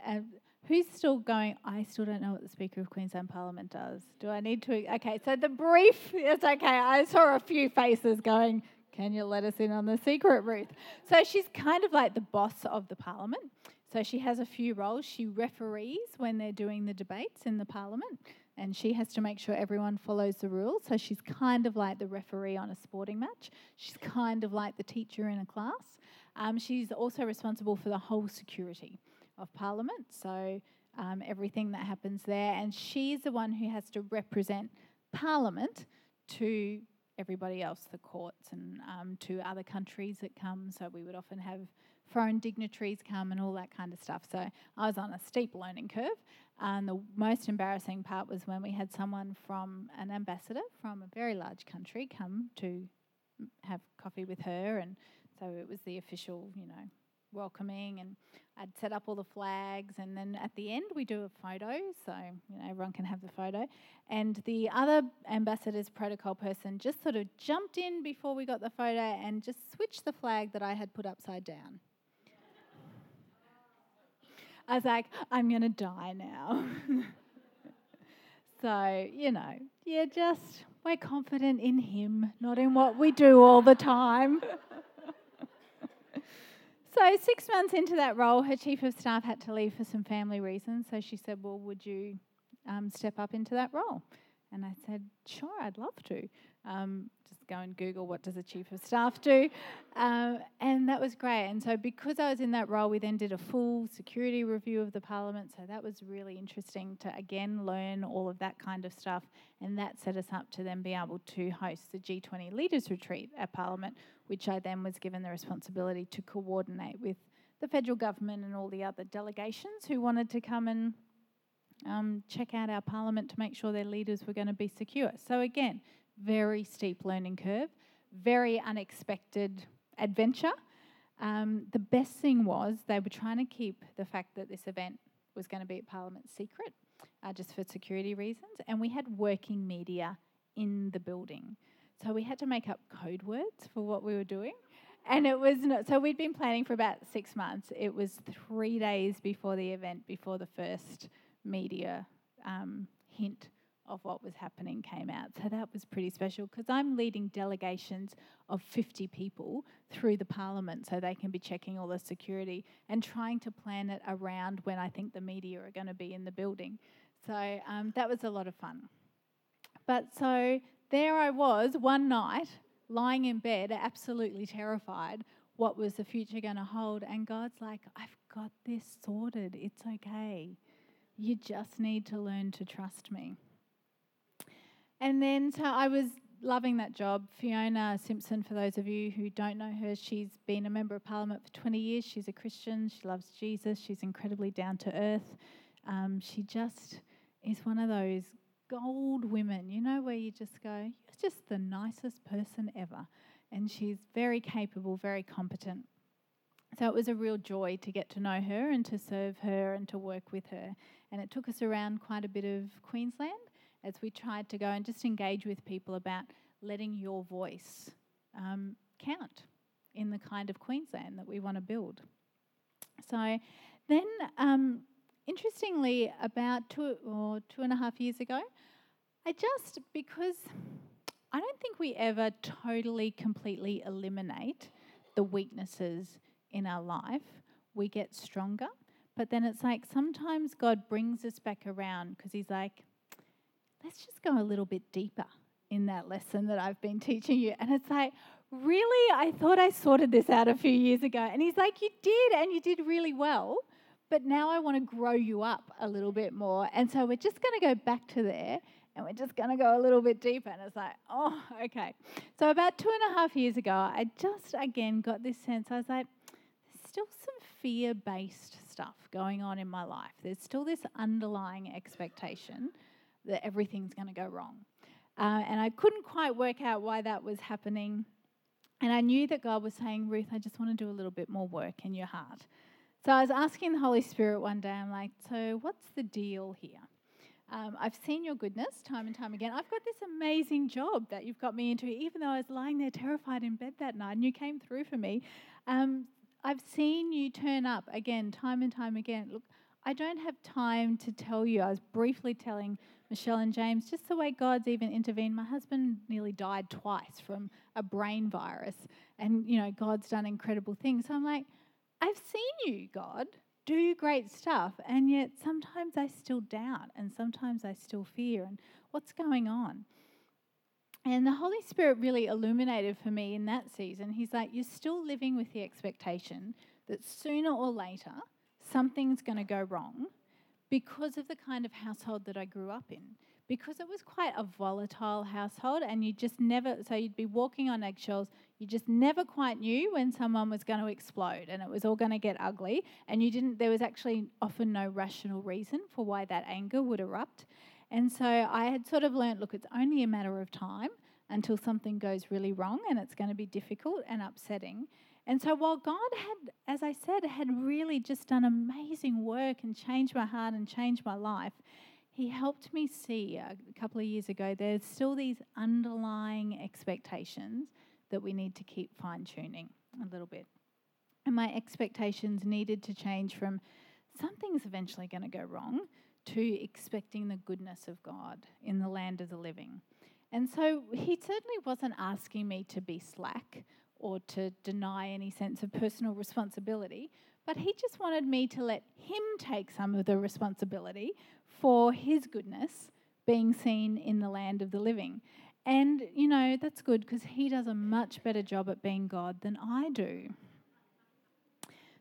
uh, Who's still going? I still don't know what the Speaker of Queensland Parliament does. Do I need to? Okay, so the brief, it's okay. I saw a few faces going, Can you let us in on the secret, Ruth? So she's kind of like the boss of the Parliament. So she has a few roles. She referees when they're doing the debates in the Parliament, and she has to make sure everyone follows the rules. So she's kind of like the referee on a sporting match. She's kind of like the teacher in a class. Um, she's also responsible for the whole security of Parliament, so um, everything that happens there. And she's the one who has to represent Parliament to everybody else, the courts, and um, to other countries that come. So we would often have foreign dignitaries come and all that kind of stuff. So I was on a steep learning curve. And the most embarrassing part was when we had someone from an ambassador from a very large country come to have coffee with her. And so it was the official, you know, welcoming and I'd set up all the flags and then at the end we do a photo so you know everyone can have the photo and the other ambassador's protocol person just sort of jumped in before we got the photo and just switched the flag that I had put upside down. I was like, I'm going to die now. so, you know, yeah, just we're confident in Him, not in what we do all the time. So, six months into that role, her chief of staff had to leave for some family reasons. So she said, Well, would you um, step up into that role? And I said, Sure, I'd love to. Um, go and Google what does a chief of staff do. Um, and that was great. And so, because I was in that role, we then did a full security review of the parliament. So, that was really interesting to again learn all of that kind of stuff. And that set us up to then be able to host the G20 Leaders Retreat at Parliament, which I then was given the responsibility to coordinate with the federal government and all the other delegations who wanted to come and um, check out our parliament to make sure their leaders were going to be secure. So, again, very steep learning curve, very unexpected adventure. Um, the best thing was they were trying to keep the fact that this event was going to be at Parliament secret, uh, just for security reasons, and we had working media in the building. So we had to make up code words for what we were doing. And it was not, so we'd been planning for about six months. It was three days before the event, before the first media um, hint of what was happening came out. So that was pretty special because I'm leading delegations of 50 people through the parliament so they can be checking all the security and trying to plan it around when I think the media are going to be in the building. So um, that was a lot of fun. But so there I was one night, lying in bed, absolutely terrified. What was the future going to hold? And God's like, I've got this sorted. It's okay. You just need to learn to trust me. And then, so I was loving that job. Fiona Simpson, for those of you who don't know her, she's been a member of parliament for 20 years. She's a Christian. She loves Jesus. She's incredibly down to earth. Um, she just is one of those gold women, you know, where you just go, you're just the nicest person ever. And she's very capable, very competent. So it was a real joy to get to know her and to serve her and to work with her. And it took us around quite a bit of Queensland as we tried to go and just engage with people about letting your voice um, count in the kind of Queensland that we want to build. So then um, interestingly, about two or two and a half years ago, I just, because I don't think we ever totally, completely eliminate the weaknesses in our life, we get stronger. But then it's like sometimes God brings us back around because He's like, let's just go a little bit deeper in that lesson that I've been teaching you. And it's like, really? I thought I sorted this out a few years ago. And He's like, you did, and you did really well but now I want to grow you up a little bit more. And so we're just going to go back to there and we're just going to go a little bit deeper. And it's like, oh, okay. So about two and a half years ago, I just again got this sense I was like, there's still some fear based stuff going on in my life. There's still this underlying expectation that everything's going to go wrong. Uh, and I couldn't quite work out why that was happening. And I knew that God was saying, Ruth, I just want to do a little bit more work in your heart. So I was asking the Holy Spirit one day, I'm like, so what's the deal here? Um, I've seen your goodness time and time again. I've got this amazing job that you've got me into, even though I was lying there terrified in bed that night and you came through for me. Um, I've seen you turn up again, time and time again. Look, I don't have time to tell you. I was briefly telling Michelle and James just the way God's even intervened. My husband nearly died twice from a brain virus, and you know, God's done incredible things. So I'm like, I've seen you, God, do great stuff, and yet sometimes I still doubt, and sometimes I still fear, and what's going on? And the Holy Spirit really illuminated for me in that season. He's like, You're still living with the expectation that sooner or later something's going to go wrong because of the kind of household that I grew up in. Because it was quite a volatile household, and you just never, so you'd be walking on eggshells, you just never quite knew when someone was going to explode and it was all going to get ugly. And you didn't, there was actually often no rational reason for why that anger would erupt. And so I had sort of learnt look, it's only a matter of time until something goes really wrong and it's going to be difficult and upsetting. And so while God had, as I said, had really just done amazing work and changed my heart and changed my life, He helped me see a couple of years ago there's still these underlying expectations that we need to keep fine tuning a little bit. And my expectations needed to change from something's eventually going to go wrong to expecting the goodness of God in the land of the living. And so he certainly wasn't asking me to be slack or to deny any sense of personal responsibility, but he just wanted me to let him take some of the responsibility for his goodness being seen in the land of the living. And, you know, that's good because he does a much better job at being God than I do.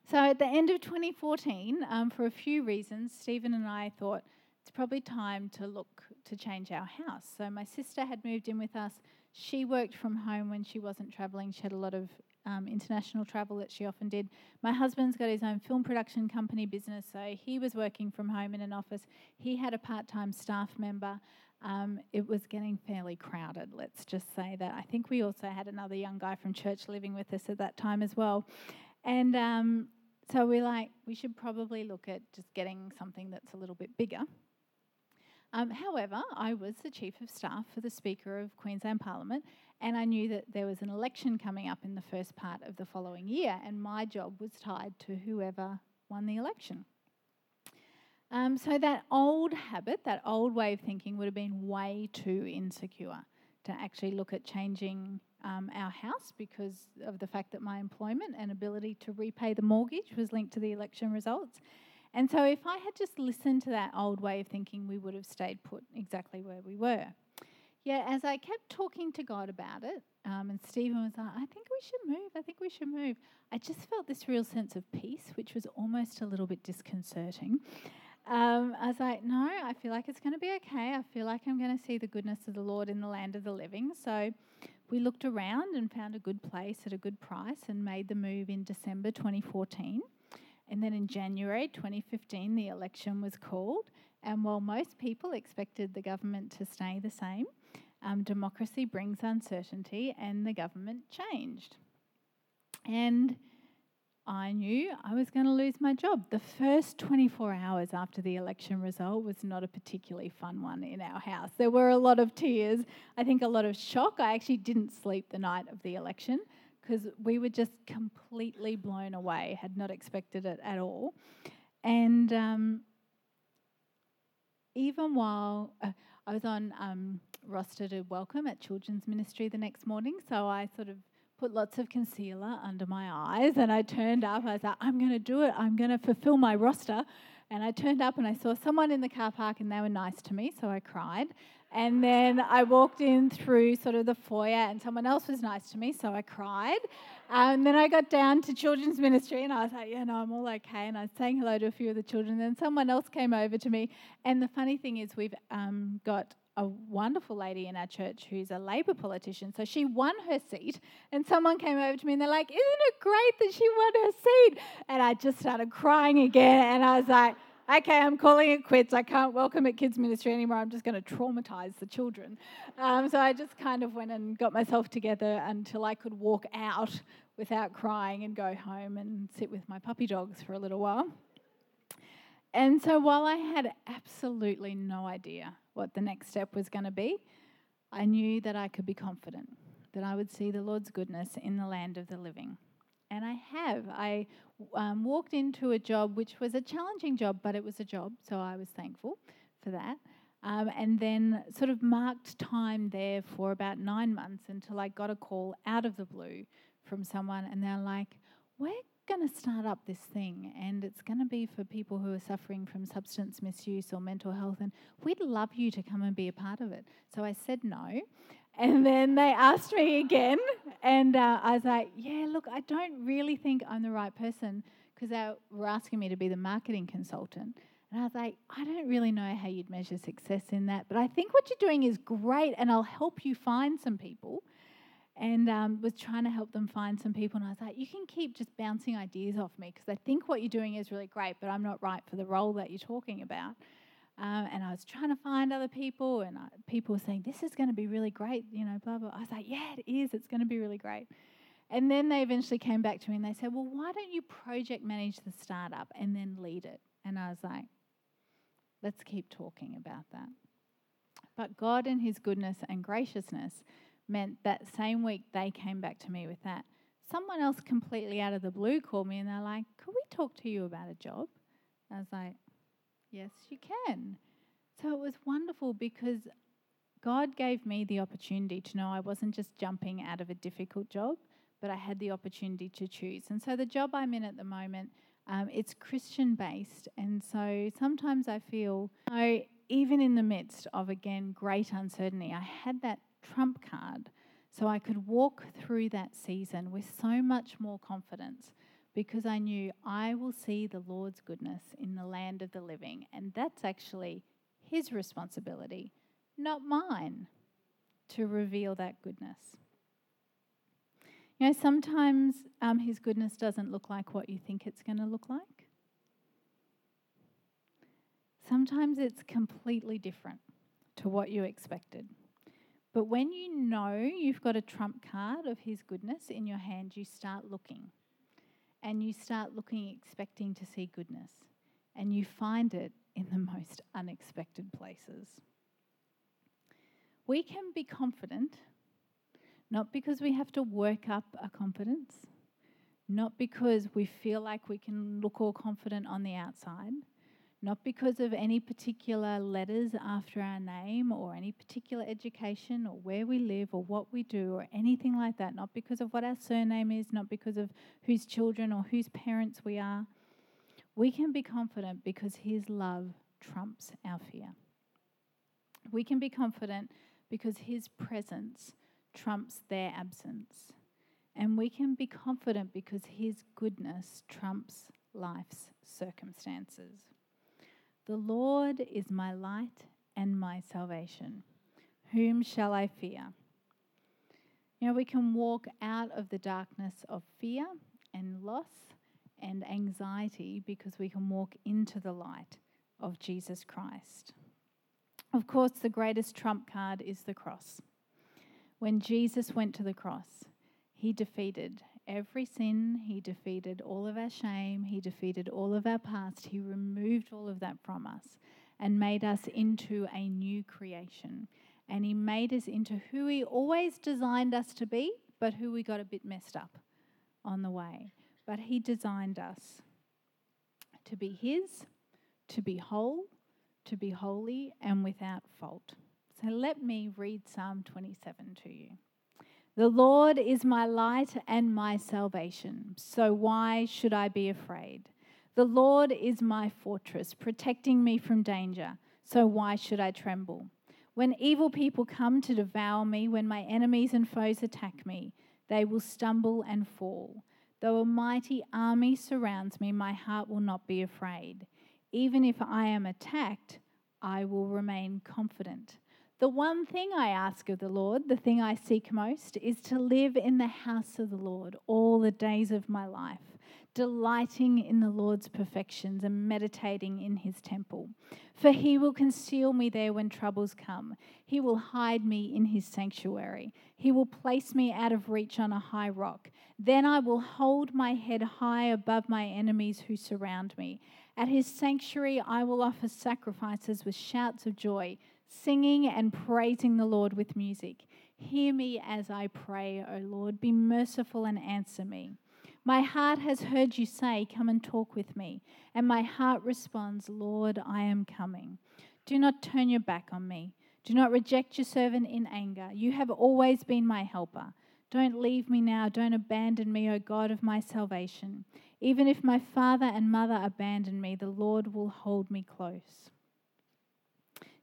So at the end of 2014, um, for a few reasons, Stephen and I thought it's probably time to look to change our house. So my sister had moved in with us she worked from home when she wasn't travelling. She had a lot of um, international travel that she often did. My husband's got his own film production company business, so he was working from home in an office. He had a part time staff member. Um, it was getting fairly crowded, let's just say that. I think we also had another young guy from church living with us at that time as well. And um, so we're like, we should probably look at just getting something that's a little bit bigger. Um, however, I was the Chief of Staff for the Speaker of Queensland Parliament, and I knew that there was an election coming up in the first part of the following year, and my job was tied to whoever won the election. Um, so that old habit, that old way of thinking, would have been way too insecure to actually look at changing um, our house because of the fact that my employment and ability to repay the mortgage was linked to the election results. And so, if I had just listened to that old way of thinking, we would have stayed put exactly where we were. Yet, as I kept talking to God about it, um, and Stephen was like, I think we should move, I think we should move, I just felt this real sense of peace, which was almost a little bit disconcerting. Um, I was like, no, I feel like it's going to be okay. I feel like I'm going to see the goodness of the Lord in the land of the living. So we looked around and found a good place at a good price and made the move in December 2014. And then in January 2015, the election was called. And while most people expected the government to stay the same, um, democracy brings uncertainty, and the government changed. And I knew I was going to lose my job. The first 24 hours after the election result was not a particularly fun one in our house. There were a lot of tears, I think a lot of shock. I actually didn't sleep the night of the election because we were just completely blown away, had not expected it at all. And um, even while uh, I was on um, roster to welcome at children's ministry the next morning, so I sort of put lots of concealer under my eyes and I turned up. I was like, I'm going to do it. I'm going to fulfill my roster. And I turned up and I saw someone in the car park and they were nice to me, so I cried. And then I walked in through sort of the foyer, and someone else was nice to me, so I cried. And then I got down to children's ministry, and I was like, yeah, no, I'm all okay. And I was saying hello to a few of the children. Then someone else came over to me. And the funny thing is, we've um, got a wonderful lady in our church who's a Labor politician. So she won her seat, and someone came over to me and they're like, Isn't it great that she won her seat? And I just started crying again, and I was like, okay, I'm calling it quits. I can't welcome at kids ministry anymore. I'm just going to traumatize the children. Um, so I just kind of went and got myself together until I could walk out without crying and go home and sit with my puppy dogs for a little while. And so while I had absolutely no idea what the next step was going to be, I knew that I could be confident that I would see the Lord's goodness in the land of the living. And I have. I um, walked into a job which was a challenging job, but it was a job, so I was thankful for that. Um, and then sort of marked time there for about nine months until I got a call out of the blue from someone, and they're like, We're going to start up this thing, and it's going to be for people who are suffering from substance misuse or mental health, and we'd love you to come and be a part of it. So I said no. And then they asked me again, and uh, I was like, Yeah, look, I don't really think I'm the right person because they were asking me to be the marketing consultant. And I was like, I don't really know how you'd measure success in that, but I think what you're doing is great, and I'll help you find some people. And um, was trying to help them find some people, and I was like, you can keep just bouncing ideas off me because I think what you're doing is really great, but I'm not right for the role that you're talking about. Um, and I was trying to find other people, and I, people were saying, This is going to be really great, you know, blah, blah. I was like, Yeah, it is. It's going to be really great. And then they eventually came back to me and they said, Well, why don't you project manage the startup and then lead it? And I was like, Let's keep talking about that. But God, in His goodness and graciousness, meant that same week they came back to me with that. Someone else completely out of the blue called me and they're like, Could we talk to you about a job? I was like, Yes, you can. So it was wonderful because God gave me the opportunity to know I wasn't just jumping out of a difficult job, but I had the opportunity to choose. And so the job I'm in at the moment, um, it's Christian based. And so sometimes I feel, so even in the midst of, again, great uncertainty, I had that trump card so I could walk through that season with so much more confidence because I knew I will see the Lord's goodness in the land of the living. And that's actually His responsibility, not mine, to reveal that goodness. You know, sometimes um, His goodness doesn't look like what you think it's going to look like. Sometimes it's completely different to what you expected. But when you know you've got a trump card of His goodness in your hand, you start looking and you start looking, expecting to see goodness, and you find it in the most unexpected places. We can be confident, not because we have to work up a confidence, not because we feel like we can look all confident on the outside, not because of any particular letters after our name or any particular education or where we live or what we do or anything like that, not because of what our surname is, not because of whose children or whose parents we are. We can be confident because His love trumps our fear. We can be confident because His presence trumps their absence. And we can be confident because His goodness trumps life's circumstances. The Lord is my light and my salvation. Whom shall I fear? You know, we can walk out of the darkness of fear and loss and anxiety because we can walk into the light of Jesus Christ. Of course, the greatest trump card is the cross. When Jesus went to the cross, he defeated every sin. He defeated all of our shame. He defeated all of our past. He removed all of that from us and made us into a new creation. And He made us into who He always designed us to be, but who we got a bit messed up on the way. But He designed us to be His, to be whole, to be holy, and without fault. So let me read Psalm 27 to you. The Lord is my light and my salvation, so why should I be afraid? The Lord is my fortress, protecting me from danger, so why should I tremble? When evil people come to devour me, when my enemies and foes attack me, they will stumble and fall. Though a mighty army surrounds me, my heart will not be afraid. Even if I am attacked, I will remain confident. The one thing I ask of the Lord, the thing I seek most, is to live in the house of the Lord all the days of my life, delighting in the Lord's perfections and meditating in his temple. For he will conceal me there when troubles come. He will hide me in his sanctuary. He will place me out of reach on a high rock. Then I will hold my head high above my enemies who surround me. At his sanctuary I will offer sacrifices with shouts of joy, singing and praising the Lord with music. Hear me as I pray, O Lord. Be merciful and answer me. My heart has heard you say, Come and talk with me. And my heart responds, Lord, I am coming. Do not turn your back on me. Do not reject your servant in anger. You have always been my helper. Don't leave me now. Don't abandon me, O God of my salvation. Even if my father and mother abandon me, the Lord will hold me close.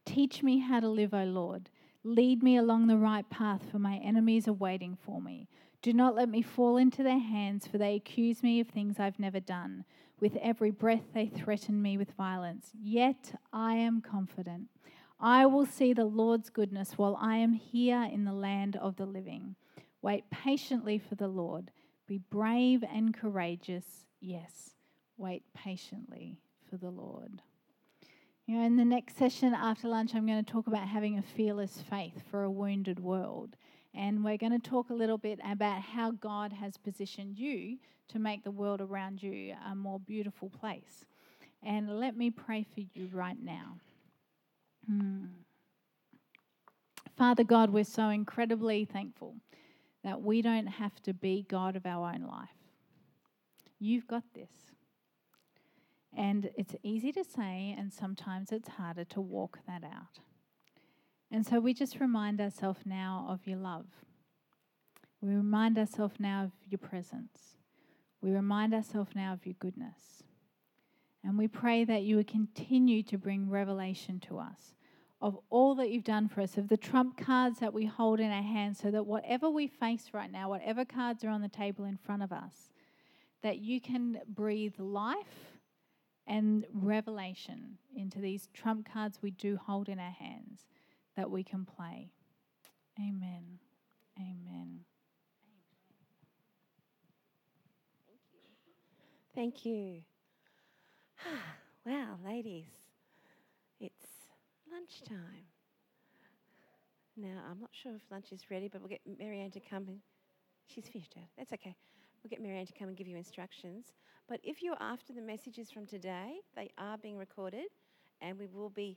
Teach me how to live, O Lord. Lead me along the right path, for my enemies are waiting for me. Do not let me fall into their hands, for they accuse me of things I've never done. With every breath, they threaten me with violence. Yet I am confident. I will see the Lord's goodness while I am here in the land of the living. Wait patiently for the Lord. Be brave and courageous. Yes, wait patiently for the Lord. You know, in the next session after lunch, I'm going to talk about having a fearless faith for a wounded world. And we're going to talk a little bit about how God has positioned you to make the world around you a more beautiful place. And let me pray for you right now. Hmm. Father God, we're so incredibly thankful that we don't have to be God of our own life. You've got this. And it's easy to say, and sometimes it's harder to walk that out. And so we just remind ourselves now of your love. We remind ourselves now of your presence. We remind ourselves now of your goodness. And we pray that you would continue to bring revelation to us of all that you've done for us, of the trump cards that we hold in our hands, so that whatever we face right now, whatever cards are on the table in front of us, that you can breathe life and revelation into these trump cards we do hold in our hands that we can play. Amen. Amen. Thank you. wow, ladies, it's lunchtime. Now, I'm not sure if lunch is ready, but we'll get Marianne to come she's finished. That's okay. We'll get Marianne to come and give you instructions. But if you're after the messages from today, they are being recorded and we will be